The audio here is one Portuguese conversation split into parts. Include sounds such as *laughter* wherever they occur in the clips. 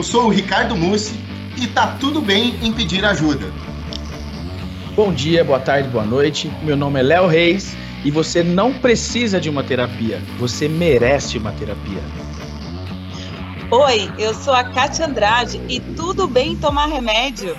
Eu sou o Ricardo Mussi e tá tudo bem em pedir ajuda. Bom dia, boa tarde, boa noite. Meu nome é Léo Reis e você não precisa de uma terapia, você merece uma terapia. Oi, eu sou a Kátia Andrade e tudo bem tomar remédio.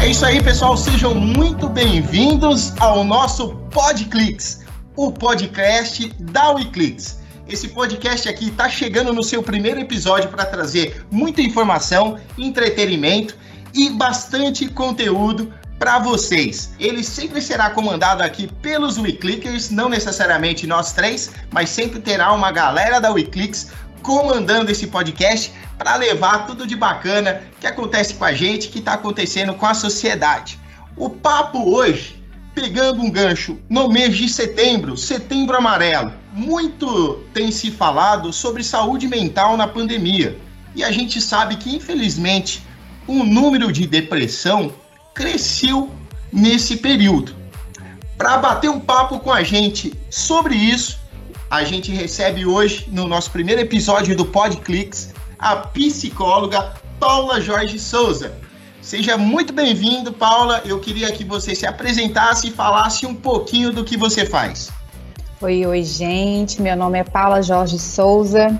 É isso aí, pessoal. Sejam muito bem-vindos ao nosso Podclicks, o podcast da Wiclicks. Esse podcast aqui está chegando no seu primeiro episódio para trazer muita informação, entretenimento e bastante conteúdo para vocês. Ele sempre será comandado aqui pelos WeClickers, não necessariamente nós três, mas sempre terá uma galera da WeClicks comandando esse podcast para levar tudo de bacana que acontece com a gente, que está acontecendo com a sociedade. O papo hoje, pegando um gancho no mês de setembro, setembro amarelo, muito tem se falado sobre saúde mental na pandemia. E a gente sabe que, infelizmente, o número de depressão cresceu nesse período. Para bater um papo com a gente sobre isso, a gente recebe hoje, no nosso primeiro episódio do Podclicks, a psicóloga Paula Jorge Souza. Seja muito bem-vindo, Paula. Eu queria que você se apresentasse e falasse um pouquinho do que você faz. Oi, oi, gente. Meu nome é Paula Jorge Souza.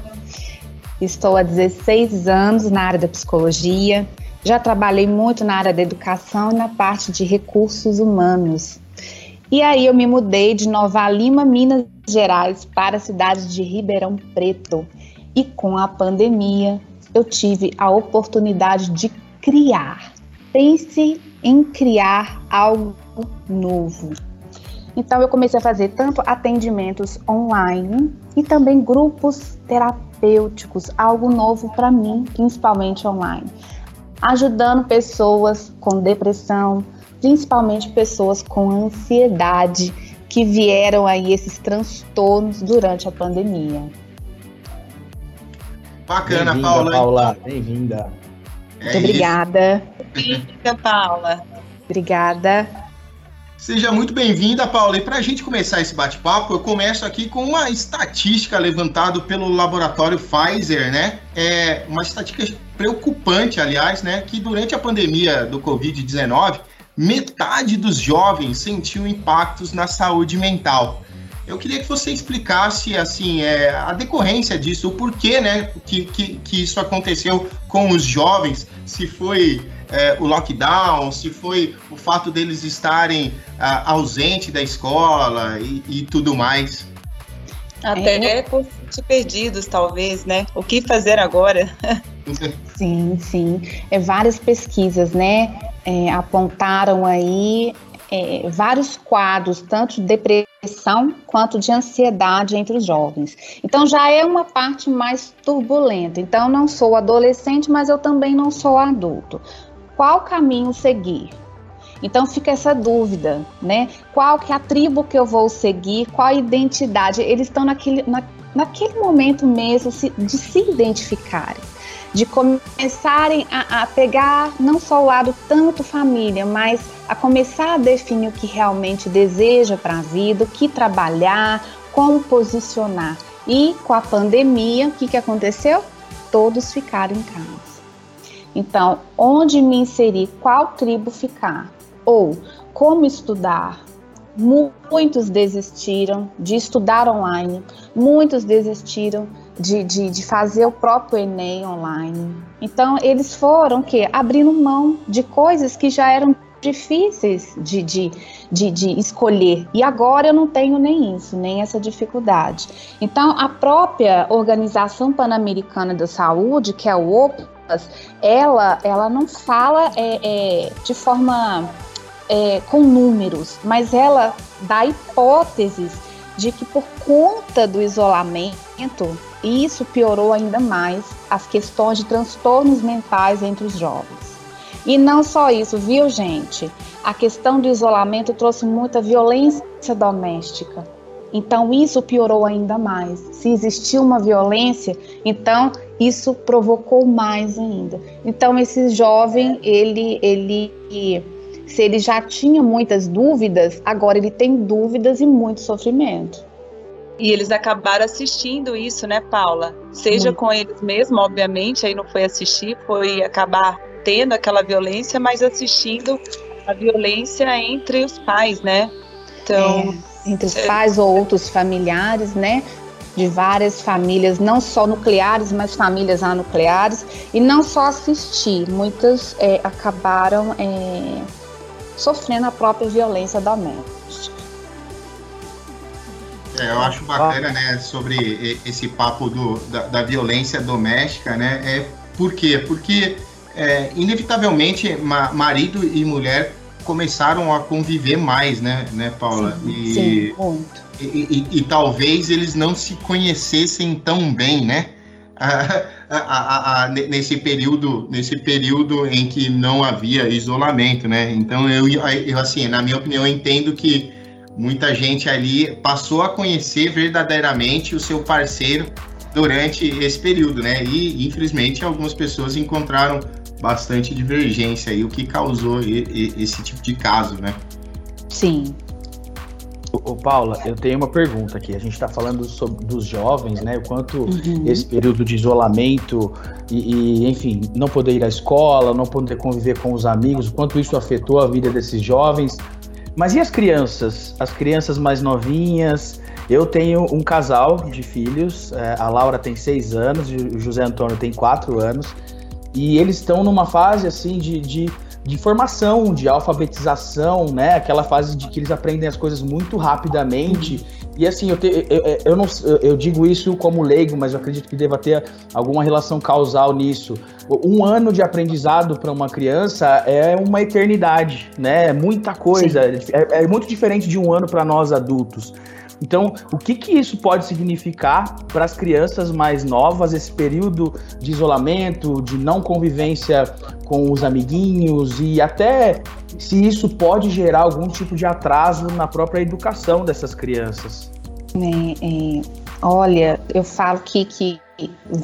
Estou há 16 anos na área da psicologia. Já trabalhei muito na área da educação e na parte de recursos humanos. E aí eu me mudei de Nova Lima, Minas Gerais, para a cidade de Ribeirão Preto. E com a pandemia, eu tive a oportunidade de criar. Pense em criar algo novo. Então eu comecei a fazer tanto atendimentos online e também grupos terapêuticos, algo novo para mim, principalmente online, ajudando pessoas com depressão, principalmente pessoas com ansiedade que vieram aí esses transtornos durante a pandemia. Bacana, bem Paula. Paula, bem-vinda. É Muito obrigada. Bem-vinda, Paula. Obrigada. Seja muito bem-vinda, Paula. E para a gente começar esse bate-papo, eu começo aqui com uma estatística levantada pelo laboratório Pfizer, né? É uma estatística preocupante, aliás, né? Que durante a pandemia do Covid-19, metade dos jovens sentiu impactos na saúde mental. Eu queria que você explicasse assim é, a decorrência disso, o porquê, né, que, que, que isso aconteceu com os jovens, se foi é, o lockdown, se foi o fato deles estarem ah, ausentes da escola e, e tudo mais. Até é. por se perdidos, talvez, né? O que fazer agora? *laughs* sim, sim. É, várias pesquisas, né? é, apontaram aí é, vários quadros, tanto de depressão quanto de ansiedade entre os jovens. Então já é uma parte mais turbulenta. Então não sou adolescente, mas eu também não sou adulto. Qual caminho seguir? Então fica essa dúvida, né? Qual que é a tribo que eu vou seguir? Qual a identidade? Eles estão naquele, na, naquele momento mesmo de se identificarem de começarem a, a, pegar não só o lado tanto família, mas a começar a definir o que realmente deseja para a vida, o que trabalhar, como posicionar. E com a pandemia, o que, que aconteceu? Todos ficaram em casa. Então, onde me inserir, qual tribo ficar? Ou como estudar? Muitos desistiram de estudar online, muitos desistiram de, de, de, fazer o próprio Enem online. Então, eles foram que abrindo mão de coisas que já eram difíceis de, de, de, de, escolher. E agora eu não tenho nem isso, nem essa dificuldade. Então, a própria Organização Pan-Americana da Saúde, que é o OPAS, ela, ela não fala é, é, de forma é, com números, mas ela dá hipóteses de que por conta do isolamento, isso piorou ainda mais as questões de transtornos mentais entre os jovens. E não só isso, viu, gente? A questão do isolamento trouxe muita violência doméstica. Então isso piorou ainda mais. Se existiu uma violência, então isso provocou mais ainda. Então esse jovem, ele ele se ele já tinha muitas dúvidas, agora ele tem dúvidas e muito sofrimento. E eles acabaram assistindo isso, né, Paula? Seja com eles mesmos, obviamente, aí não foi assistir, foi acabar tendo aquela violência, mas assistindo a violência entre os pais, né? Então, é, entre os é... pais ou outros familiares, né? De várias famílias, não só nucleares, mas famílias anucleares, e não só assistir, muitas é, acabaram é, sofrendo a própria violência doméstica. É, eu acho bacana, né, sobre esse papo do, da, da violência doméstica, né? É por quê? Porque é, inevitavelmente ma marido e mulher começaram a conviver mais, né, né, Paula? Sim, e, sim muito. E, e, e, talvez eles não se conhecessem tão bem, né? Nesse período nesse período em que não havia isolamento, né? Então eu, eu assim, na minha opinião, entendo que muita gente ali passou a conhecer verdadeiramente o seu parceiro durante esse período, né? E infelizmente algumas pessoas encontraram bastante divergência aí, o que causou esse tipo de caso, né? Sim. Ô, Paula, eu tenho uma pergunta aqui. A gente está falando sobre dos jovens, né? O quanto uhum. esse período de isolamento e, e, enfim, não poder ir à escola, não poder conviver com os amigos, o quanto isso afetou a vida desses jovens. Mas e as crianças? As crianças mais novinhas? Eu tenho um casal de filhos, é, a Laura tem seis anos, o José Antônio tem quatro anos, e eles estão numa fase assim de, de, de, formação, de alfabetização, né? Aquela fase de que eles aprendem as coisas muito rapidamente. E assim, eu, te, eu, eu, não, eu digo isso como leigo, mas eu acredito que deva ter alguma relação causal nisso. Um ano de aprendizado para uma criança é uma eternidade, né? É muita coisa. É, é, muito diferente de um ano para nós adultos. Então, o que, que isso pode significar para as crianças mais novas, esse período de isolamento, de não convivência com os amiguinhos e até se isso pode gerar algum tipo de atraso na própria educação dessas crianças? É, é, olha, eu falo que, que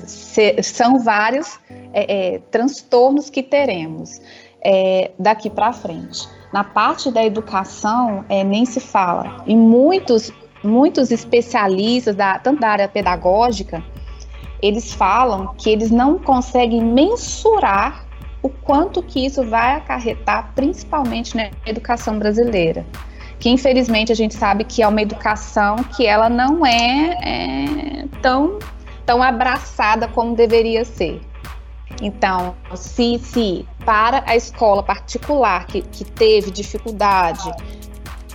se, são vários é, é transtornos que teremos é, daqui para frente. Na parte da educação, é, nem se fala. E muitos muitos especialistas, da, tanto da área pedagógica, eles falam que eles não conseguem mensurar o quanto que isso vai acarretar, principalmente na educação brasileira. Que infelizmente a gente sabe que é uma educação que ela não é, é tão, tão abraçada como deveria ser. Então, se, se para a escola particular que, que teve dificuldade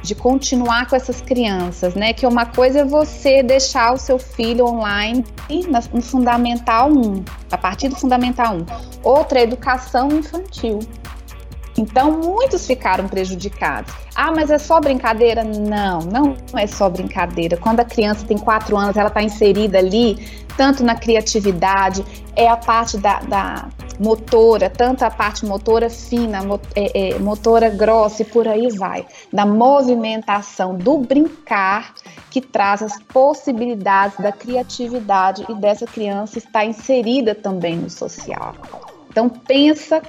de continuar com essas crianças, né? Que uma coisa é você deixar o seu filho online no Fundamental 1, a partir do Fundamental 1. Outra é educação infantil. Então, muitos ficaram prejudicados. Ah, mas é só brincadeira? Não, não é só brincadeira. Quando a criança tem quatro anos, ela está inserida ali, tanto na criatividade, é a parte da, da motora, tanto a parte motora fina, é, é, motora grossa e por aí vai, da movimentação, do brincar, que traz as possibilidades da criatividade e dessa criança estar inserida também no social. Então pensa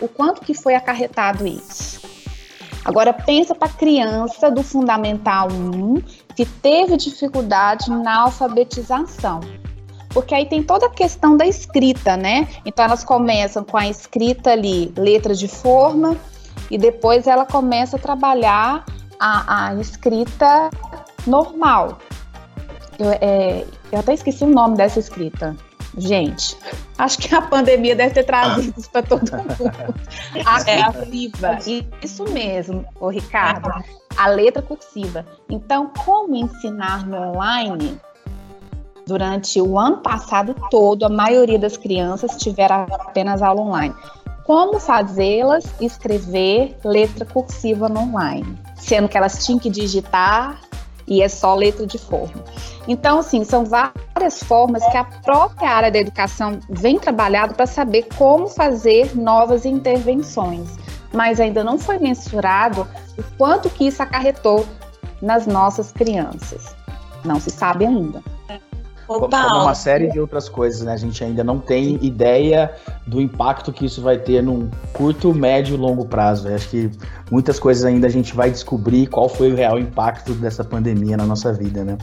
o quanto que foi acarretado isso. Agora pensa para a criança do Fundamental 1 que teve dificuldade na alfabetização. Porque aí tem toda a questão da escrita, né? Então elas começam com a escrita ali, letra de forma, e depois ela começa a trabalhar a, a escrita normal. Eu, é, eu até esqueci o nome dessa escrita. Gente, acho que a pandemia deve ter trazido isso para todo mundo. *laughs* A é. cursiva, isso mesmo, o Ricardo, a letra cursiva. Então, como ensinar no online? Durante o ano passado todo, a maioria das crianças tiveram apenas aula online. Como fazê-las escrever letra cursiva no online? Sendo que elas tinham que digitar e é só letra de forma. Então, assim, são várias formas que a própria área da educação vem trabalhando para saber como fazer novas intervenções, mas ainda não foi mensurado o quanto que isso acarretou nas nossas crianças. Não se sabe ainda. Como uma série de outras coisas, né? A gente ainda não tem ideia do impacto que isso vai ter num curto, médio e longo prazo. Eu acho que muitas coisas ainda a gente vai descobrir qual foi o real impacto dessa pandemia na nossa vida, né?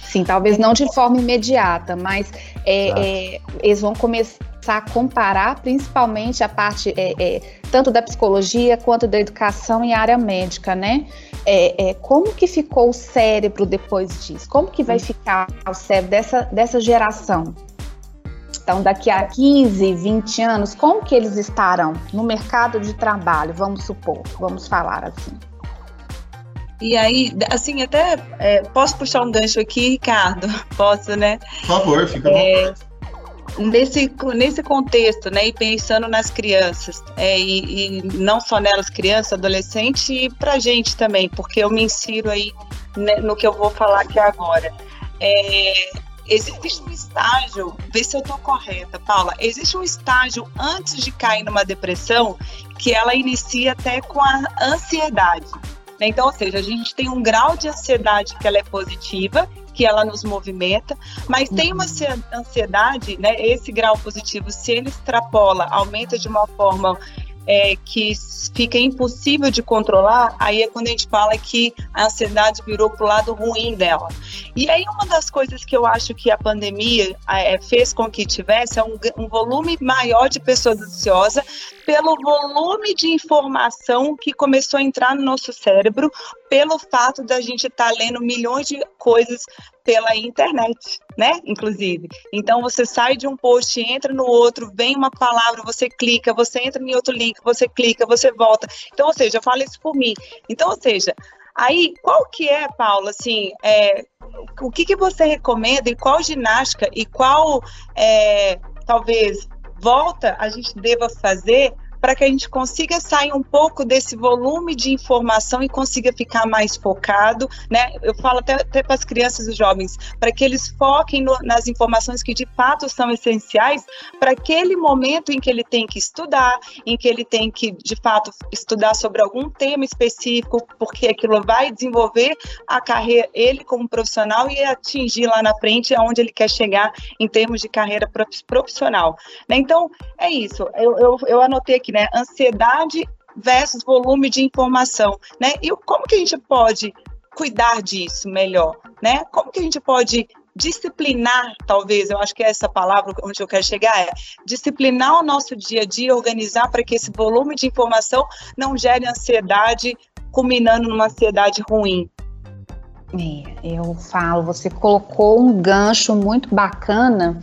Sim, talvez não de forma imediata, mas é, é, eles vão começar a comparar principalmente a parte é, é, tanto da psicologia quanto da educação em área médica, né? É, é, como que ficou o cérebro depois disso? Como que vai ficar o cérebro dessa, dessa geração? Então, daqui a 15, 20 anos, como que eles estarão no mercado de trabalho, vamos supor, vamos falar assim? E aí, assim, até é, posso puxar um gancho aqui, Ricardo? *laughs* Posso, né? Por favor, fica é, nesse, nesse contexto, né, e pensando nas crianças, é, e, e, não só nelas, crianças, adolescentes, e para gente também, porque eu me insiro aí né, no que eu vou falar aqui agora. É, existe um estágio, vê se eu estou correta, Paula, existe um estágio antes de cair numa depressão que ela inicia até com a ansiedade. Né? Então, ou seja, a gente tem um grau de ansiedade que ela é positiva que ela nos movimenta, mas tem uma uhum. ansiedade, né? Esse grau positivo, se ele extrapola, aumenta de uma forma é, que fica impossível de controlar, aí é quando a gente fala que a ansiedade virou para o lado ruim dela. E aí uma das coisas que eu acho que a pandemia é, fez com que tivesse é um, um volume maior de pessoas ansiosas pelo volume de informação que começou a entrar no nosso cérebro, pelo fato da gente estar tá lendo milhões de coisas pela internet, né? Inclusive. Então você sai de um post, entra no outro, vem uma palavra, você clica, você entra em outro link, você clica, você volta. Então, ou seja, eu falo isso por mim. Então, ou seja, aí qual que é, Paula, assim, é, o que, que você recomenda e qual ginástica e qual é, talvez volta a gente deva fazer para que a gente consiga sair um pouco desse volume de informação e consiga ficar mais focado, né? Eu falo até, até para as crianças e jovens, para que eles foquem no, nas informações que de fato são essenciais para aquele momento em que ele tem que estudar, em que ele tem que de fato estudar sobre algum tema específico, porque aquilo vai desenvolver a carreira ele como profissional e atingir lá na frente aonde ele quer chegar em termos de carreira profissional. Né? Então é isso. Eu, eu, eu anotei aqui né? Ansiedade versus volume de informação, né? E como que a gente pode cuidar disso melhor, né? Como que a gente pode disciplinar, talvez, eu acho que é essa palavra onde eu quero chegar, é disciplinar o nosso dia a dia, organizar para que esse volume de informação não gere ansiedade, culminando numa ansiedade ruim. É, eu falo, você colocou um gancho muito bacana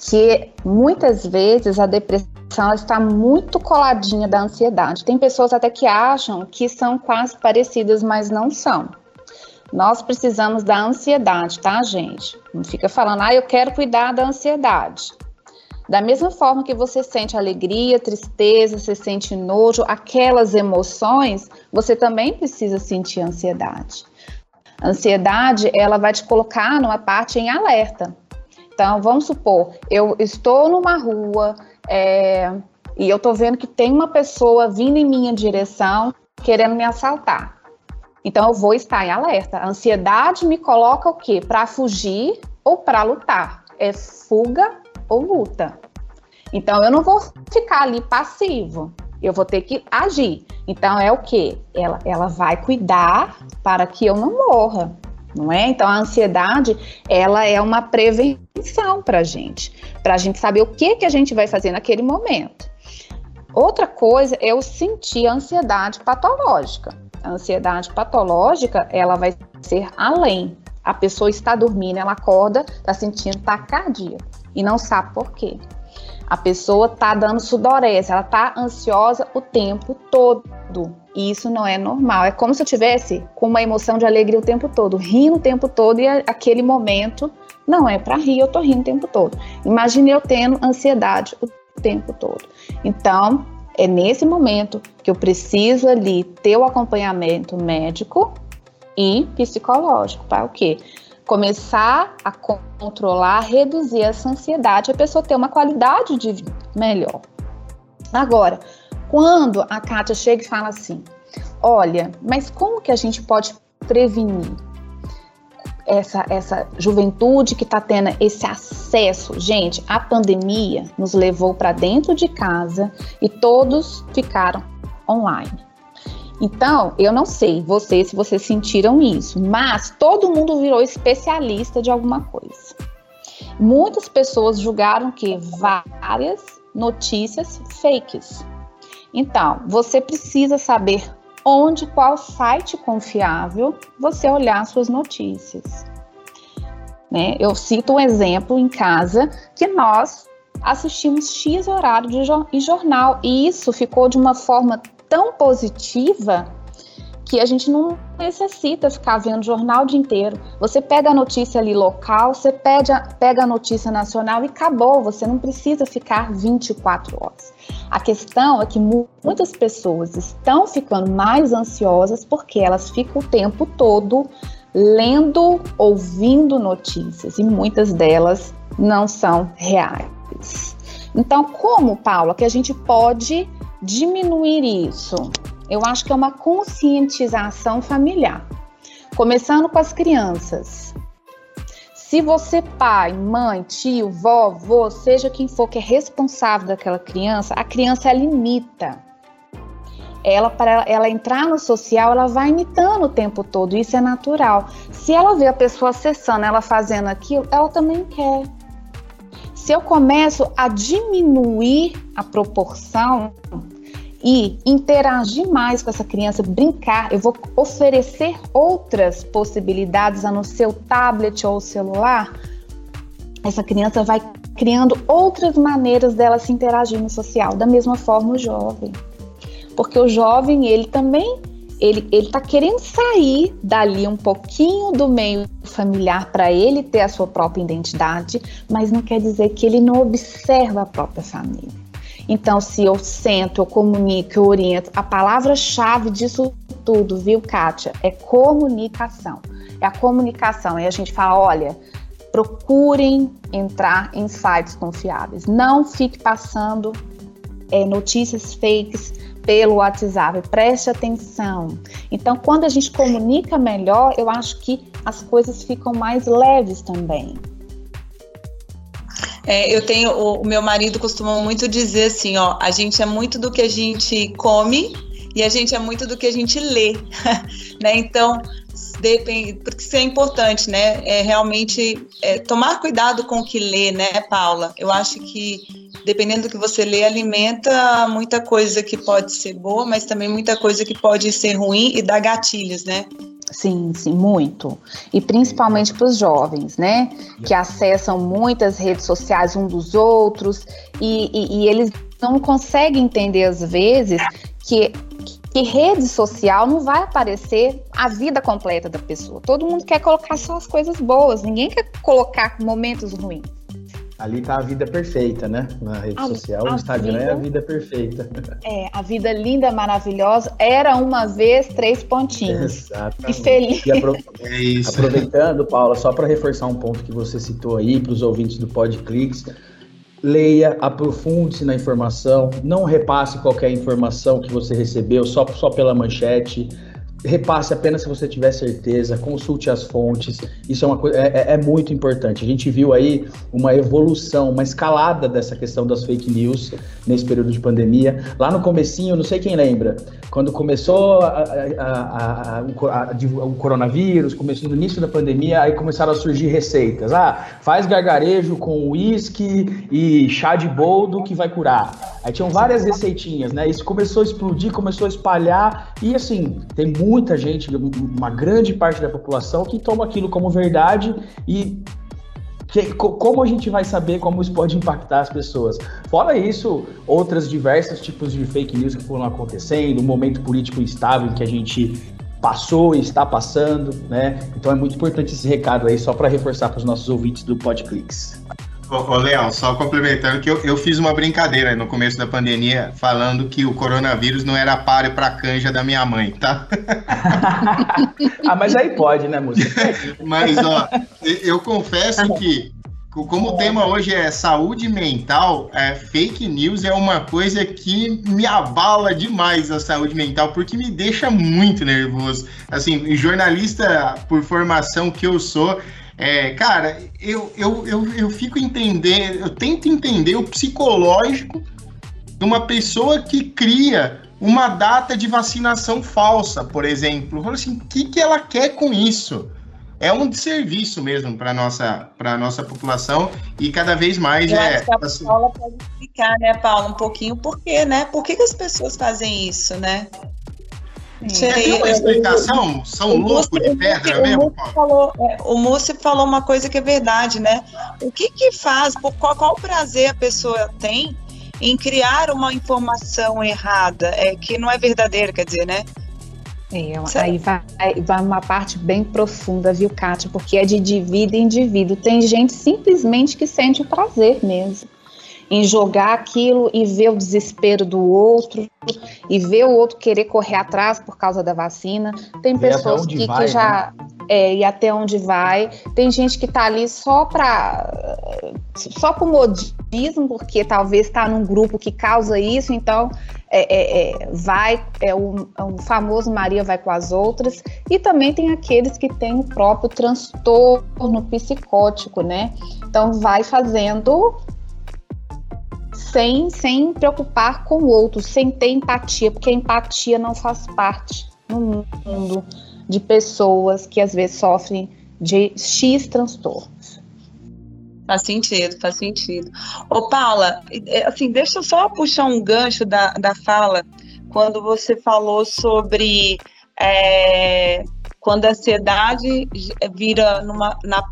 que muitas vezes a depressão está muito coladinha da ansiedade. Tem pessoas até que acham que são quase parecidas, mas não são. Nós precisamos da ansiedade, tá, gente? Não fica falando, ah, eu quero cuidar da ansiedade. Da mesma forma que você sente alegria, tristeza, você sente nojo, aquelas emoções, você também precisa sentir ansiedade. Ansiedade, ela vai te colocar numa parte em alerta. Então, vamos supor, eu estou numa rua é, e eu tô vendo que tem uma pessoa vindo em minha direção querendo me assaltar. Então, eu vou estar em alerta. A ansiedade me coloca o quê? Para fugir ou para lutar? É fuga ou luta. Então, eu não vou ficar ali passivo. Eu vou ter que agir. Então, é o quê? Ela, ela vai cuidar para que eu não morra não é? Então a ansiedade ela é uma prevenção para a gente, para a gente saber o que que a gente vai fazer naquele momento. Outra coisa é eu sentir a ansiedade patológica. A ansiedade patológica ela vai ser além. A pessoa está dormindo, ela acorda, está sentindo taquicardia e não sabe por quê. A pessoa está dando sudorese, ela está ansiosa o tempo todo. E isso não é normal. É como se eu tivesse com uma emoção de alegria o tempo todo, rindo o tempo todo e aquele momento não é para rir, eu tô rindo o tempo todo. Imagine eu tendo ansiedade o tempo todo. Então, é nesse momento que eu preciso ali ter o acompanhamento médico e psicológico para o quê? Começar a controlar, reduzir essa ansiedade, a pessoa ter uma qualidade de vida melhor. Agora, quando a Kátia chega e fala assim: olha, mas como que a gente pode prevenir essa, essa juventude que está tendo esse acesso? Gente, a pandemia nos levou para dentro de casa e todos ficaram online. Então, eu não sei vocês se vocês sentiram isso, mas todo mundo virou especialista de alguma coisa. Muitas pessoas julgaram que várias notícias fakes. Então, você precisa saber onde, qual site confiável você olhar suas notícias. Né? Eu cito um exemplo em casa que nós assistimos X horário de jornal e isso ficou de uma forma tão positiva que a gente não necessita ficar vendo jornal o dia inteiro. Você pega a notícia ali local, você pega, pega a notícia nacional e acabou. Você não precisa ficar 24 horas. A questão é que muitas pessoas estão ficando mais ansiosas porque elas ficam o tempo todo lendo, ouvindo notícias e muitas delas não são reais. Então, como, Paula, que a gente pode diminuir isso? Eu acho que é uma conscientização familiar. Começando com as crianças. Se você, pai, mãe, tio, vovô, seja quem for que é responsável daquela criança, a criança limita. Ela, para ela entrar no social, ela vai imitando o tempo todo, isso é natural. Se ela vê a pessoa acessando, ela fazendo aquilo, ela também quer. Se eu começo a diminuir a proporção, e interagir mais com essa criança, brincar, eu vou oferecer outras possibilidades no seu tablet ou celular, essa criança vai criando outras maneiras dela se interagir no social, da mesma forma o jovem. Porque o jovem, ele também ele está querendo sair dali um pouquinho do meio familiar para ele ter a sua própria identidade, mas não quer dizer que ele não observa a própria família. Então, se eu sento, eu comunico, eu oriento, a palavra-chave disso tudo, viu, Kátia? É comunicação. É a comunicação. E a gente fala: olha, procurem entrar em sites confiáveis. Não fique passando é, notícias fakes pelo WhatsApp. Preste atenção. Então, quando a gente comunica melhor, eu acho que as coisas ficam mais leves também. É, eu tenho, o, o meu marido costuma muito dizer assim, ó, a gente é muito do que a gente come e a gente é muito do que a gente lê, *laughs* né? Então, depende, porque isso é importante, né? É realmente é, tomar cuidado com o que lê, né, Paula? Eu acho que dependendo do que você lê, alimenta muita coisa que pode ser boa, mas também muita coisa que pode ser ruim e dar gatilhos, né? Sim, sim, muito. E principalmente para os jovens, né? Que acessam muitas redes sociais um dos outros e, e, e eles não conseguem entender, às vezes, que, que rede social não vai aparecer a vida completa da pessoa. Todo mundo quer colocar só as coisas boas, ninguém quer colocar momentos ruins. Ali tá a vida perfeita, né? Na rede a, social, o Instagram vida, é a vida perfeita. *laughs* É, a vida linda, maravilhosa. Era uma vez três pontinhos. Exatamente. E feliz. E apro *laughs* é aproveitando, Paula, só para reforçar um ponto que você citou aí para os ouvintes do Podclicks, leia, aprofunde-se na informação, não repasse qualquer informação que você recebeu só, só pela manchete repasse apenas se você tiver certeza, consulte as fontes. Isso é uma é, é, é, muito importante. A gente viu aí uma evolução, uma escalada dessa questão das fake news nesse período de pandemia. Lá no comecinho, não sei quem lembra, quando começou a, a, a, o coronavírus, começou no início da pandemia, aí começaram a surgir receitas. Ah, faz gargarejo com uísque e chá de boldo que vai curar. Aí tinham várias receitinhas, né? Isso começou a explodir, começou a espalhar e assim, tem muita gente, uma grande parte da população que toma aquilo como verdade e que, como a gente vai saber como isso pode impactar as pessoas? Fora isso, outras diversos tipos de fake news que foram acontecendo, um momento político instável que a gente passou e está passando, né? Então é muito importante esse recado aí, só para reforçar para os nossos ouvintes do PodClicks. Ô, Léo, só complementando que eu, eu fiz uma brincadeira no começo da pandemia falando que o coronavírus não era páreo pra canja da minha mãe, tá? *laughs* ah, mas aí pode, né, música? *laughs* mas, ó, eu confesso que como o tema hoje é saúde mental, é, fake news é uma coisa que me abala demais a saúde mental, porque me deixa muito nervoso. Assim, jornalista por formação que eu sou, é, cara, eu, eu, eu, eu fico entendendo, eu tento entender o psicológico de uma pessoa que cria uma data de vacinação falsa, por exemplo. Assim, o que, que ela quer com isso? É um desserviço mesmo para nossa para nossa população e cada vez mais Eu é. Acho que a assim... Paula pode explicar, né, Paula, um pouquinho por quê, né? Por que, que as pessoas fazem isso, né? Você tem uma explicação? São loucos de pedra mesmo? Falou, é, o Múcio falou uma coisa que é verdade, né? O que que faz, por qual, qual prazer a pessoa tem em criar uma informação errada, é, que não é verdadeira, quer dizer, né? É, aí vai, vai uma parte bem profunda, viu, Kátia? Porque é de indivíduo em indivíduo. Tem gente simplesmente que sente o prazer mesmo em jogar aquilo e ver o desespero do outro e ver o outro querer correr atrás por causa da vacina. Tem pessoas que, vai, que, já né? é, e até onde vai. Tem gente que tá ali só para só por modismo, porque talvez está num grupo que causa isso, então é, é, é vai, é o, é o, famoso Maria vai com as outras, e também tem aqueles que têm o próprio transtorno psicótico, né? Então vai fazendo sem, sem preocupar com o outro, sem ter empatia, porque a empatia não faz parte no mundo de pessoas que às vezes sofrem de X transtornos. Faz sentido, faz sentido. Ô, Paula, é, assim, deixa eu só puxar um gancho da, da fala quando você falou sobre é, quando a ansiedade vira numa, na,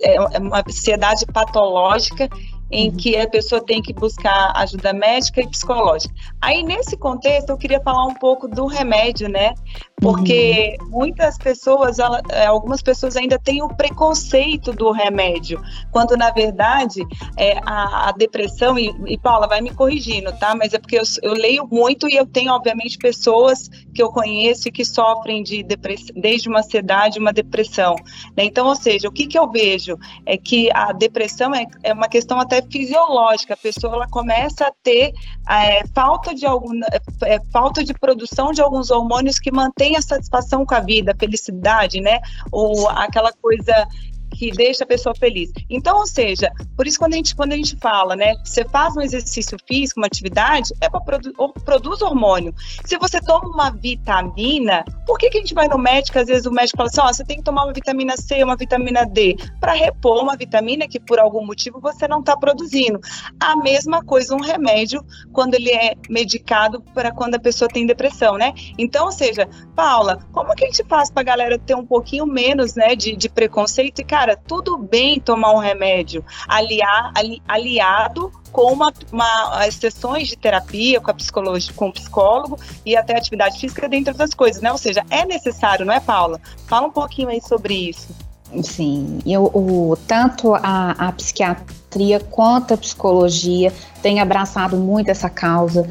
é, é uma ansiedade patológica em uhum. que a pessoa tem que buscar ajuda médica e psicológica. Aí, nesse contexto, eu queria falar um pouco do remédio, né? Porque uhum. muitas pessoas, ela, é, algumas pessoas ainda têm o preconceito do remédio, quando na verdade é, a, a depressão, e, e, Paula vai me corrigindo, tá? Mas é porque eu, eu, leio muito e eu tenho, obviamente, pessoas que eu conheço que sofrem de depressão, desde uma ansiedade, uma depressão. Né? Então, ou seja, o que, que eu vejo é que a depressão é, é uma questão até fisiológica, a pessoa ela começa a ter é, falta de algum, é, falta de produção de alguns hormônios que mantém a satisfação com a vida, a felicidade, né? Ou aquela coisa que deixa a pessoa feliz. Então, ou seja, por isso quando a gente, quando a gente fala, né, você faz um exercício físico, uma atividade, é para produ produz hormônio. Se você toma uma vitamina, por que, que a gente vai no médico, às vezes o médico fala assim, ó, oh, você tem que tomar uma vitamina C, uma vitamina D, para repor uma vitamina que por algum motivo você não está produzindo. A mesma coisa um remédio quando ele é medicado para quando a pessoa tem depressão, né? Então, ou seja, Paula, como que a gente faz para a galera ter um pouquinho menos, né, de, de preconceito e, cara, tudo bem tomar um remédio aliar, ali, aliado com uma, uma, as sessões de terapia com a psicologia, com o psicólogo e até atividade física, dentre outras coisas, né? Ou seja, é necessário, não é, Paula? Fala um pouquinho aí sobre isso. Sim, eu, o, tanto a, a psiquiatria quanto a psicologia têm abraçado muito essa causa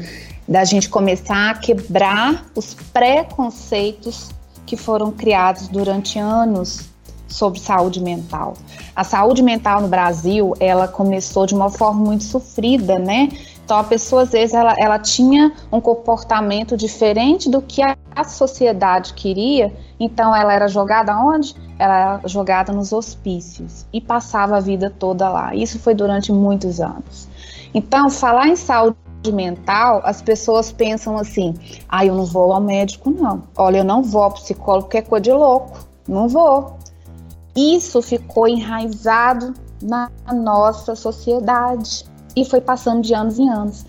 da gente começar a quebrar os preconceitos que foram criados durante anos sobre saúde mental. A saúde mental no Brasil, ela começou de uma forma muito sofrida, né? Então a pessoa às vezes ela, ela tinha um comportamento diferente do que a, a sociedade queria, então ela era jogada onde? Ela era jogada nos hospícios e passava a vida toda lá. Isso foi durante muitos anos. Então, falar em saúde mental, as pessoas pensam assim: ah, eu não vou ao médico, não. Olha, eu não vou ao psicólogo porque é coisa de louco. Não vou. Isso ficou enraizado na nossa sociedade e foi passando de anos em anos.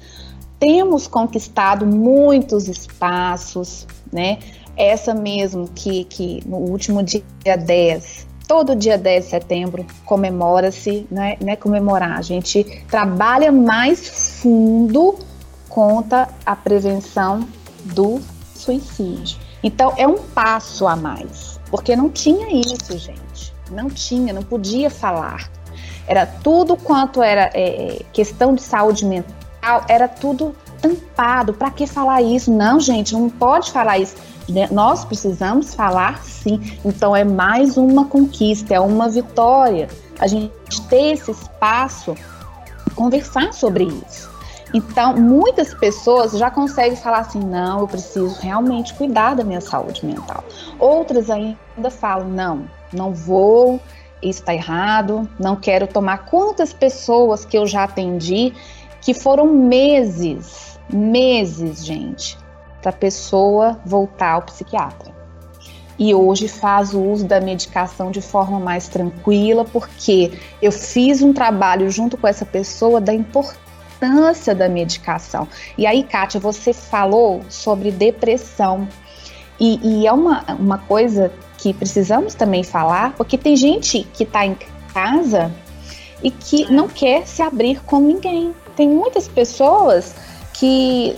Temos conquistado muitos espaços, né? Essa mesmo que, que no último dia 10, todo dia 10 de setembro comemora-se, né? é comemorar, a gente trabalha mais fundo contra a prevenção do suicídio. Então é um passo a mais, porque não tinha isso, gente. Não tinha, não podia falar. Era tudo quanto era é, é questão de saúde mental, era tudo tampado. Para que falar isso? Não, gente, não pode falar isso. Né? Nós precisamos falar sim. Então é mais uma conquista, é uma vitória. A gente ter esse espaço, conversar sobre isso. Então, muitas pessoas já conseguem falar assim: não, eu preciso realmente cuidar da minha saúde mental. Outras ainda falam: não, não vou, isso está errado, não quero tomar. Quantas pessoas que eu já atendi que foram meses, meses, gente, para a pessoa voltar ao psiquiatra. E hoje faz o uso da medicação de forma mais tranquila, porque eu fiz um trabalho junto com essa pessoa da importância da medicação. E aí, Kátia, você falou sobre depressão. E, e é uma, uma coisa que precisamos também falar, porque tem gente que está em casa e que não quer se abrir com ninguém. Tem muitas pessoas que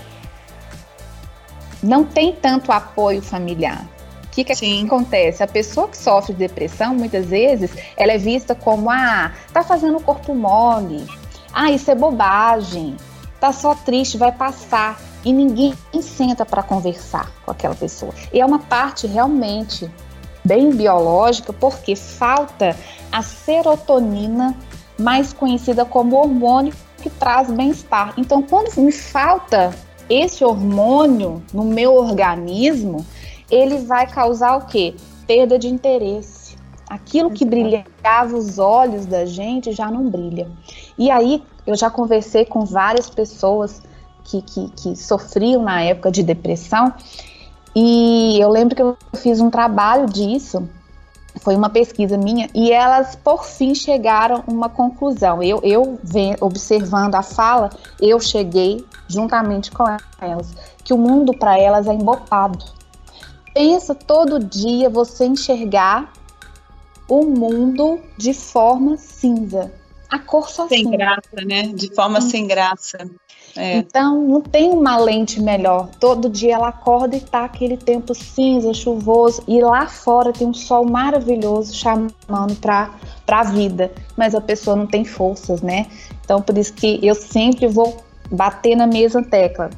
não tem tanto apoio familiar. O que, que acontece? A pessoa que sofre de depressão, muitas vezes, ela é vista como, ah, tá fazendo o corpo mole, ah, isso é bobagem, tá só triste, vai passar. E ninguém senta para conversar com aquela pessoa. E é uma parte realmente bem biológica, porque falta a serotonina, mais conhecida como hormônio que traz bem-estar. Então, quando me falta esse hormônio no meu organismo, ele vai causar o quê? Perda de interesse. Aquilo que brilhava os olhos da gente já não brilha. E aí, eu já conversei com várias pessoas que, que, que sofriam na época de depressão, e eu lembro que eu fiz um trabalho disso foi uma pesquisa minha e elas por fim chegaram a uma conclusão. Eu, eu observando a fala, eu cheguei juntamente com elas que o mundo para elas é embopado. Pensa todo dia você enxergar o mundo de forma cinza. A cor só sem graça, né? De forma sem graça. É. Então, não tem uma lente melhor. Todo dia ela acorda e tá aquele tempo cinza, chuvoso, e lá fora tem um sol maravilhoso chamando para a vida, mas a pessoa não tem forças, né? Então, por isso que eu sempre vou bater na mesma tecla.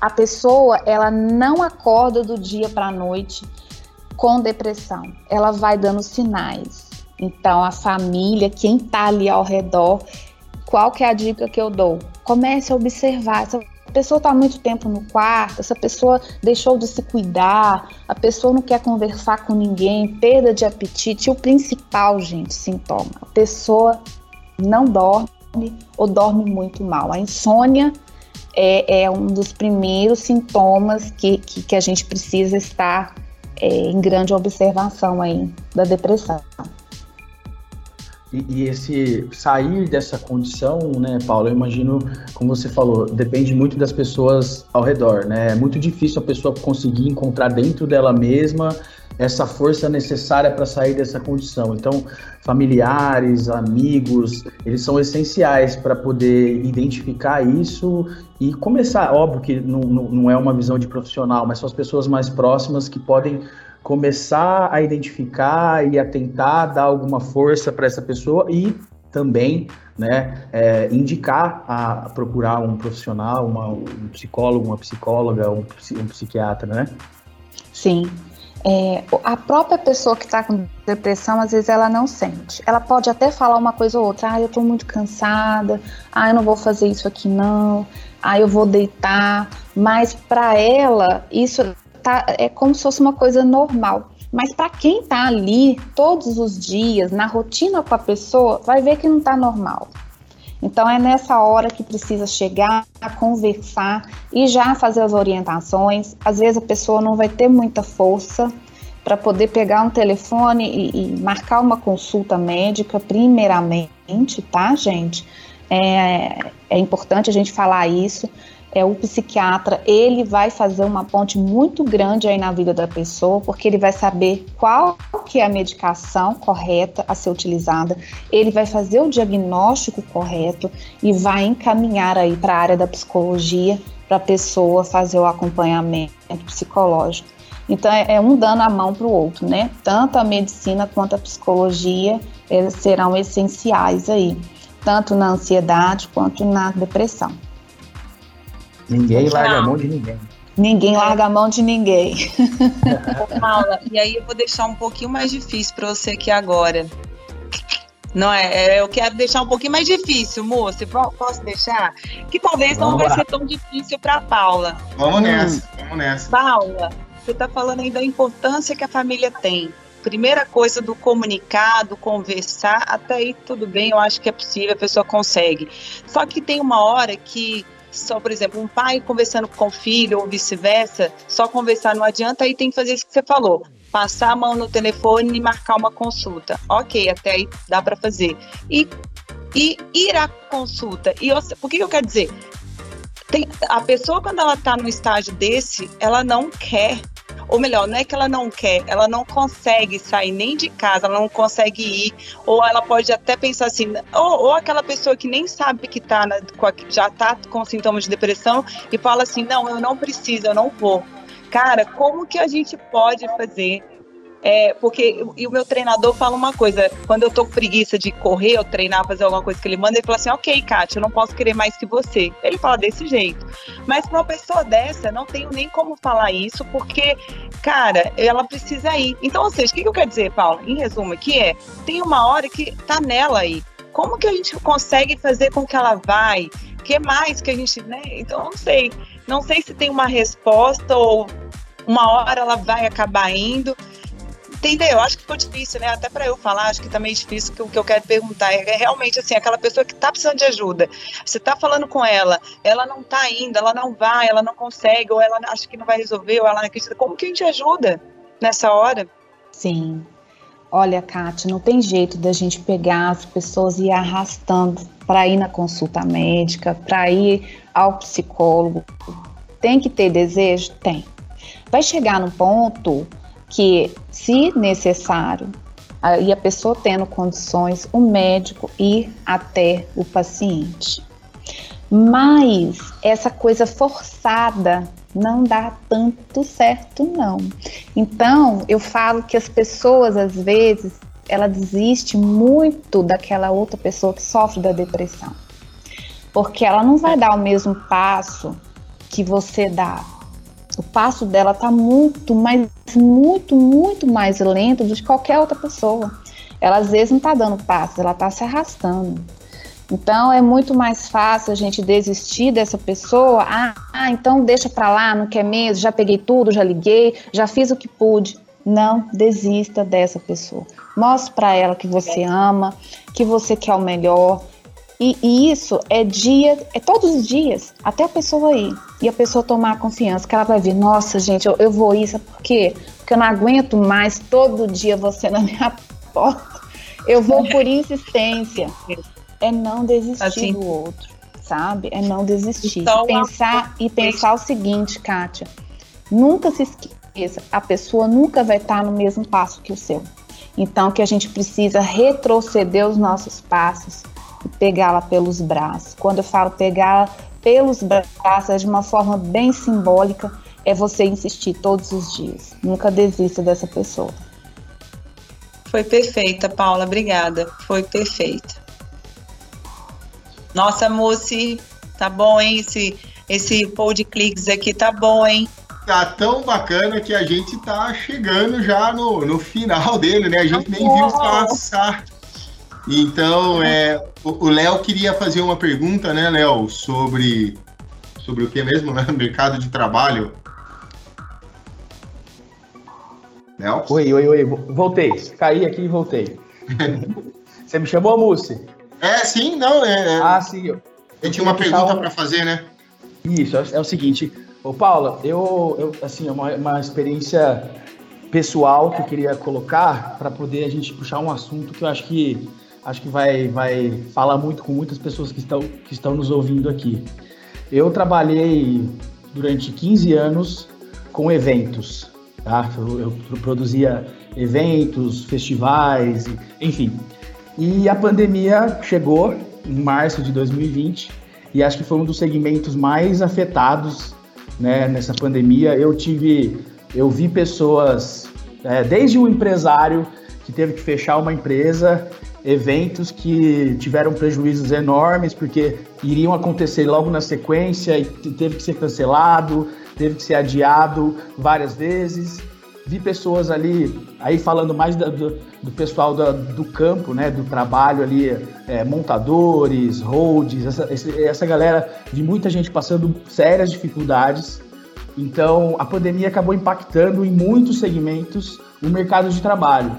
A pessoa, ela não acorda do dia para a noite com depressão. Ela vai dando sinais. Então, a família, quem tá ali ao redor, qual que é a dica que eu dou? Comece a observar. Essa pessoa está muito tempo no quarto, essa pessoa deixou de se cuidar, a pessoa não quer conversar com ninguém, perda de apetite. O principal, gente, sintoma: a pessoa não dorme ou dorme muito mal. A insônia é, é um dos primeiros sintomas que, que, que a gente precisa estar é, em grande observação aí da depressão. E, e, esse sair dessa condição, né, Paulo, eu imagino, como você falou, depende muito das pessoas ao redor, né? É muito difícil a pessoa conseguir encontrar dentro dela mesma essa força necessária para sair dessa condição. Então, familiares, amigos, eles são essenciais para poder identificar isso e começar. Óbvio que não, não é uma visão de profissional, mas são as pessoas mais próximas que podem começar a identificar e a tentar dar alguma força para essa pessoa e também né, é, indicar a, procurar um profissional, uma, um psicólogo, uma psicóloga, um, um psiquiatra, né? Sim. É, a própria pessoa que está com depressão, às vezes ela não sente. Ela pode até falar uma coisa ou outra, ah, eu estou muito cansada, ah, eu não vou fazer isso aqui não, ah, eu vou deitar, mas para ela isso tá, é como se fosse uma coisa normal. Mas para quem está ali todos os dias, na rotina com a pessoa, vai ver que não está normal. Então é nessa hora que precisa chegar, conversar e já fazer as orientações. Às vezes a pessoa não vai ter muita força para poder pegar um telefone e, e, marcar uma consulta médica, primeiramente, tá, gente? É, é importante a gente falar isso é o psiquiatra, ele vai fazer uma ponte muito grande aí na vida da pessoa, porque ele vai saber qual que é a medicação correta a ser utilizada, ele vai fazer o diagnóstico correto e vai encaminhar aí para a área da psicologia para a pessoa fazer o acompanhamento psicológico. Então é, é um dando a mão para o outro, né? Tanto a medicina quanto a psicologia serão essenciais aí, tanto na ansiedade quanto na depressão. Ninguém larga a mão de ninguém. Ninguém larga a mão de ninguém. Paula, e aí eu vou deixar um pouquinho mais difícil para você aqui agora. Não é, é, eu quero deixar um pouquinho mais difícil, moça. Posso deixar? Que talvez vamos não vai lá. ser tão difícil para Paula. Vamos hum. nessa, vamos nessa. Paula, você está falando aí da importância que a família tem. Primeira coisa do comunicar, do conversar, até aí tudo bem, eu acho que é possível, a pessoa consegue. Só que tem uma hora que só, por exemplo, um pai conversando com o filho ou vice-versa, só conversar não adianta, aí tem que fazer isso que você falou. Passar a mão no telefone e marcar uma consulta. Ok, até aí dá para fazer. E, e ir à consulta. E que, que eu quero dizer? Tem, a pessoa, quando ela está num estágio desse, ela não quer ou melhor, não é que ela não quer, ela não consegue sair nem de casa, ela não consegue ir, ou ela pode até pensar assim, ou, ou aquela pessoa que nem sabe que tá na, já está com sintomas de depressão e fala assim, não, eu não preciso, eu não vou. Cara, como que a gente pode fazer é, porque e o meu treinador fala uma coisa, quando eu tô com preguiça de correr ou treinar, fazer alguma coisa que ele manda, ele fala assim, ok, Kátia, eu não posso querer mais que você. Ele fala desse jeito. Mas pra uma pessoa dessa, não tenho nem como falar isso, porque, cara, ela precisa ir. Então, ou seja, o que, eu quero dizer, Paulo, em resumo aqui é, tem uma hora que tá nela aí. Como que a gente consegue fazer com que ela vai? Que mais que a gente, né? Então, não sei. Não sei se tem uma resposta ou uma hora ela vai acabar indo entendeu? Acho que ficou difícil, né? Até para eu falar, acho que tá meio difícil que o que eu quero perguntar é, é realmente assim, aquela pessoa que tá precisando de ajuda. Você tá falando com ela, ela não tá indo, ela não vai, ela não consegue, ou ela acha que não vai resolver, ou ela não acredita. Como que a gente ajuda nessa hora? Sim. Olha, Kátia, não tem jeito da gente pegar as pessoas e ir arrastando para ir na consulta médica, para ir ao psicólogo. Tem que ter desejo? Tem. Vai chegar num ponto que, se necessário, e a pessoa tendo condições, o médico ir até o paciente. Mas essa coisa forçada não dá tanto certo, não. Então, eu falo que as pessoas, às vezes, ela desiste muito daquela outra pessoa que sofre da depressão. Porque ela não vai dar o mesmo passo que você dá o passo dela está muito mais, muito, muito mais lento do que qualquer outra pessoa. Ela às vezes não está dando passo, ela está se arrastando. Então é muito mais fácil a gente desistir dessa pessoa. Ah, ah então deixa para lá, não quer mesmo, já peguei tudo, já liguei, já fiz o que pude. Não desista dessa pessoa. Mostre para ela que você ama, que você quer o melhor, e, e, isso é dia, é todos os dias, até a pessoa ir. E a pessoa tomar confiança, que ela vai ver, nossa, gente, eu, eu vou isso, por quê? Porque eu não aguento mais todo dia você na minha *laughs* porta. Eu vou por insistência. É não desistir assim. do outro, sabe? É não desistir. Então, pensar e pensar o seguinte, Kátia. Nunca se esqueça, a pessoa nunca vai estar no mesmo passo que o seu. Então que a gente precisa retroceder os nossos passos pegá-la pelos braços. Quando eu falo pegar pelos braços, é de uma forma bem simbólica, é você insistir todos os dias. Nunca desista dessa pessoa. Foi perfeita, Paula, obrigada. Foi perfeita. Nossa, Moci, tá bom, hein? Esse, esse poll de cliques aqui tá bom, hein? Tá tão bacana que a gente tá chegando já no, no final dele, né? A gente nem viu passar. Então, é, o Léo queria fazer uma pergunta, né, Léo, sobre, sobre o que mesmo, né? *laughs* Mercado de trabalho. Léo? Oi, oi, oi, voltei. Caí aqui e voltei. *laughs* Você me chamou, Mussi? É, sim, não, é. é. Ah, sim. Eu, eu tinha uma pergunta um... para fazer, né? Isso, é, é, o seguinte, ô Paula, eu, eu assim, é uma, uma experiência pessoal que eu queria colocar para poder a gente puxar um assunto que eu acho que acho que vai, vai falar muito com muitas pessoas que estão, que estão nos ouvindo aqui. Eu trabalhei durante 15 anos com eventos, tá? Eu, eu produzia eventos, festivais, enfim. E a pandemia chegou em março de 2020 e acho que foi um dos segmentos mais afetados né, nessa pandemia. Eu tive, eu vi pessoas, é, desde um empresário que teve que fechar uma empresa eventos que tiveram prejuízos enormes porque iriam acontecer logo na sequência e teve que ser cancelado, teve que ser adiado várias vezes. Vi pessoas ali, aí falando mais do, do, pessoal do, campo, né, do trabalho ali, é, montadores, holds, essa, essa galera, vi muita gente passando sérias dificuldades. Então, a pandemia acabou impactando em muitos segmentos o mercado de trabalho.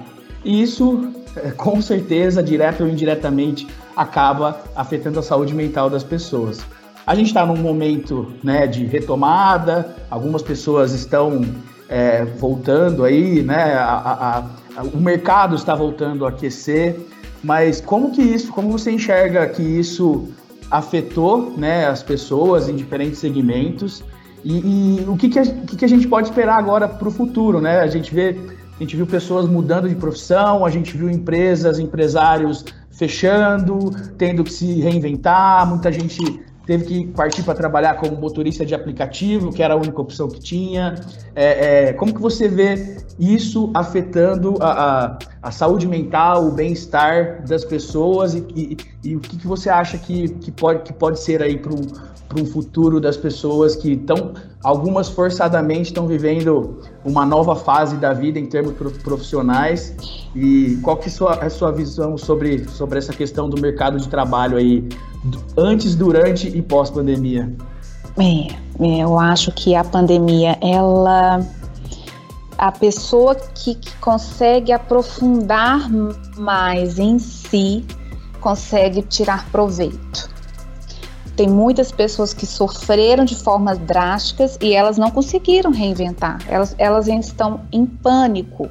E isso com certeza, direta ou indiretamente, acaba afetando a saúde mental das pessoas. A gente está num momento né, de retomada, algumas pessoas estão é, voltando aí, né? A, a, a, o mercado está voltando a aquecer, mas como que isso, como você enxerga que isso afetou né, as pessoas em diferentes segmentos? E, e o, que, que, que, que a gente pode esperar agora para o futuro, né? A gente vê, a gente viu pessoas mudando de profissão, a gente viu empresas, empresários fechando, tendo que se reinventar, muita gente teve que partir para trabalhar como motorista de aplicativo, que era a única opção que tinha. É, é, como que você vê isso afetando a, a, a saúde mental, o bem-estar das pessoas e, e, e, o que, que você acha que, que, pode, que pode ser aí para um futuro das pessoas que estão, algumas forçadamente estão vivendo uma nova fase da vida em termos profissionais e qual que é a sua, a sua visão sobre, sobre essa questão do mercado de trabalho aí antes, durante e pós-pandemia? É, é, eu acho que a pandemia, ela. A pessoa que, que consegue aprofundar mais em si consegue tirar proveito. Tem muitas pessoas que sofreram de formas drásticas e elas não conseguiram reinventar. Elas, elas estão em pânico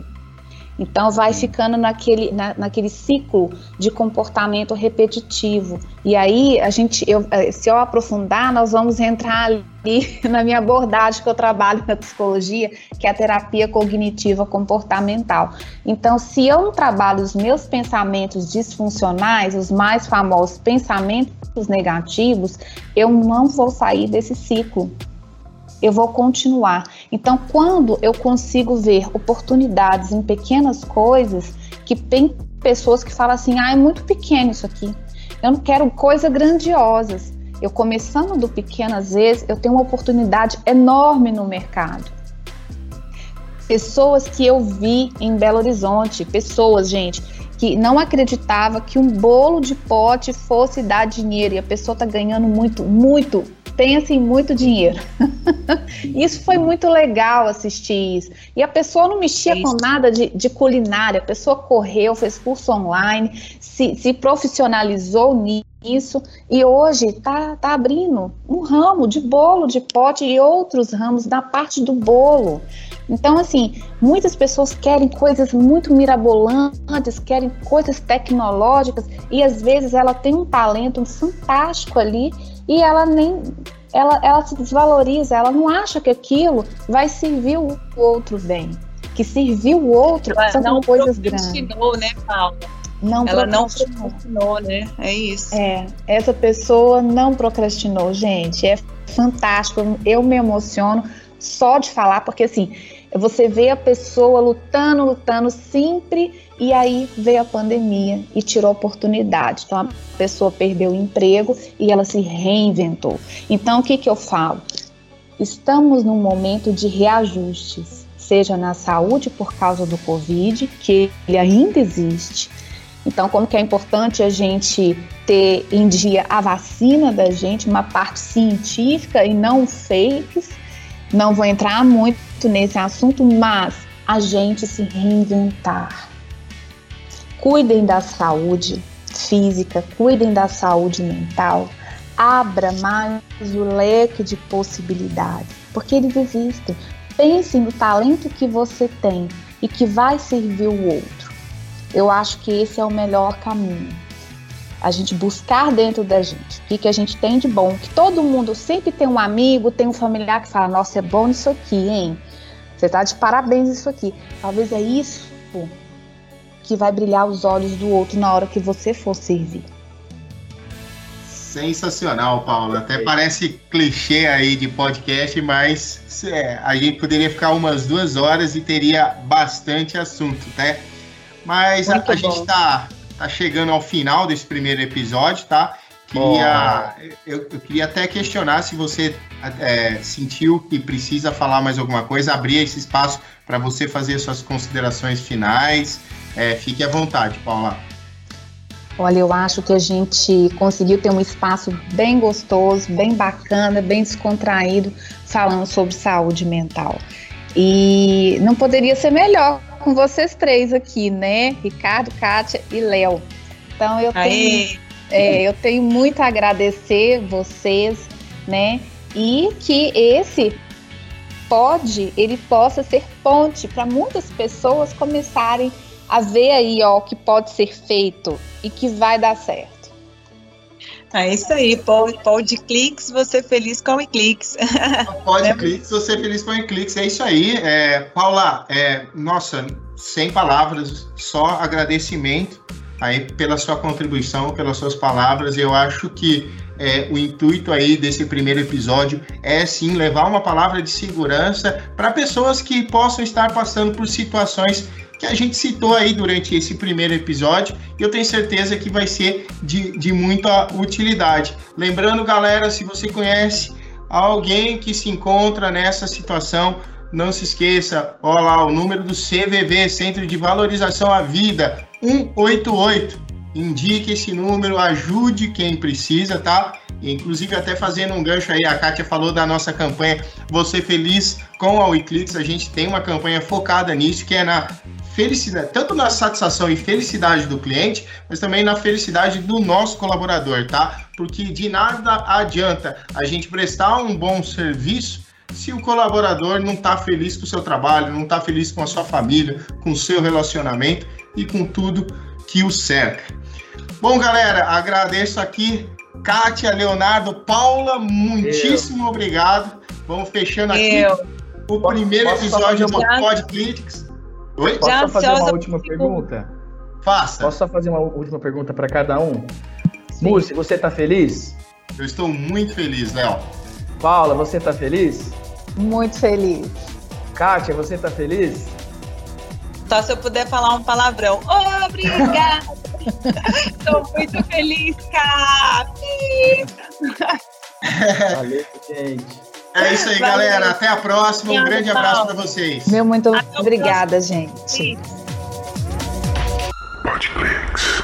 então vai ficando naquele, na, naquele ciclo de comportamento repetitivo. E aí a gente, eu, eh, se eu aprofundar, nós vamos entrar ali *laughs* na minha abordagem que eu trabalho na psicologia, que é a terapia cognitiva comportamental. Então, se eu não trabalho os meus pensamentos disfuncionais, os mais famosos pensamentos negativos, eu não vou sair desse ciclo eu vou continuar. Então, quando eu consigo ver oportunidades em pequenas coisas, que tem pessoas que falam assim: ah, é muito pequeno isso aqui, eu não quero coisas grandiosas. Eu começando do pequeno, às vezes, eu tenho uma oportunidade enorme no mercado. Pessoas que eu vi em Belo Horizonte, pessoas, gente, que não acreditava que um bolo de pote fosse dar dinheiro e a pessoa tá ganhando muito, muito tem assim muito dinheiro. *laughs* isso foi muito legal assistir isso. E a pessoa não mexia com nada de, de, culinária, a pessoa correu, fez curso online, se, se profissionalizou nisso e hoje está tá abrindo um ramo de bolo, de pote e outros ramos na parte do bolo. Então, assim, muitas pessoas querem coisas muito mirabolantes, querem coisas tecnológicas e às vezes ela tem um talento fantástico ali e ela nem ela, ela se desvaloriza, ela não acha que aquilo vai servir o outro bem. Que servir o outro ela são não coisas grandes. né, Paula? Não ela não procrastinou, né? É isso. É, essa pessoa não procrastinou, gente. É fantástico. Eu me emociono só de falar, porque assim, você vê a pessoa lutando, lutando sempre, e aí veio a pandemia e tirou a oportunidade. Então a pessoa perdeu o emprego e ela se reinventou. Então o que, que eu falo? Estamos num momento de reajustes, seja na saúde por causa do Covid, que ele ainda existe. Então, como que é importante a gente ter em dia a vacina da gente, uma parte científica e não fakes, não vou entrar muito nesse assunto, mas a gente se reinventar. Cuidem da saúde física, cuidem da saúde mental, abra mais o leque de possibilidades, porque eles existem. Pense no talento que você tem e que vai servir o outro. Eu acho que esse é o melhor caminho a gente buscar dentro da gente o que, que a gente tem de bom. Que todo mundo sempre tem um amigo, tem um familiar que fala: Nossa, é bom isso aqui, hein? Você tá de parabéns isso aqui. Talvez é isso que vai brilhar os olhos do outro na hora que você for servir. Sensacional, Paula. Até parece clichê aí de podcast, mas é, a gente poderia ficar umas duas horas e teria bastante assunto, né? Mas a, a gente está tá chegando ao final desse primeiro episódio, tá? Queria, eu, eu, queria até questionar se você é, sentiu que precisa falar mais alguma coisa, abrir esse espaço para você fazer suas considerações finais. É, fique à vontade, Paula. Olha, eu acho que a gente conseguiu ter um espaço bem gostoso, bem bacana, bem descontraído, falando sobre saúde mental. E não poderia ser melhor com vocês três aqui, né? Ricardo, Kátia e Léo. Então eu tenho, é, *laughs* eu tenho muito a agradecer vocês. né? E que esse pode, ele possa ser ponte para muitas pessoas começarem a ver aí, ó, o que pode ser feito e que vai dar certo. É isso aí, pode cliques, você feliz com o cliques. Pode *laughs* né? cliques, você feliz com o cliques, é isso aí. É, Paula, é, nossa, sem palavras, só agradecimento aí pela sua contribuição, pelas suas palavras. Eu acho que é, o intuito aí desse primeiro episódio é sim levar uma palavra de segurança para pessoas que possam estar passando por situações que a gente citou aí durante esse primeiro episódio e eu tenho certeza que vai ser de, de muita utilidade. Lembrando, galera, se você conhece alguém que se encontra nessa situação, não se esqueça, olha lá, o número do CVV, Centro de Valorização à Vida, 188. Indique esse número, ajude quem precisa, tá? Inclusive, até fazendo um gancho aí, a Kátia falou da nossa campanha Você Feliz com a Wiclix. A gente tem uma campanha focada nisso, que é na felicidade, tanto na satisfação e felicidade do cliente, mas também na felicidade do nosso colaborador, tá? Porque de nada adianta a gente prestar um bom serviço se o colaborador não está feliz com o seu trabalho, não está feliz com a sua família, com o seu relacionamento e com tudo que o cerca. Bom, galera, agradeço aqui Kátia, Leonardo, Paula, muitíssimo Eu. obrigado. Vamos fechando aqui Eu. o primeiro posso episódio do Pod Critics. Oi? Posso só fazer uma última pergunta? Faça. Posso só fazer uma última pergunta para cada um? Múrcia, você está feliz? Eu estou muito feliz, Léo. Paula, você está feliz? Muito feliz. Kátia, você está feliz? Só se eu puder falar um palavrão. Obrigada! *laughs* Estou muito feliz, Kátia! Valeu, gente. É isso aí, Valeu. galera. Até a próxima. Um grande abraço para vocês. Meu muito Até obrigada, gente. Pode crer.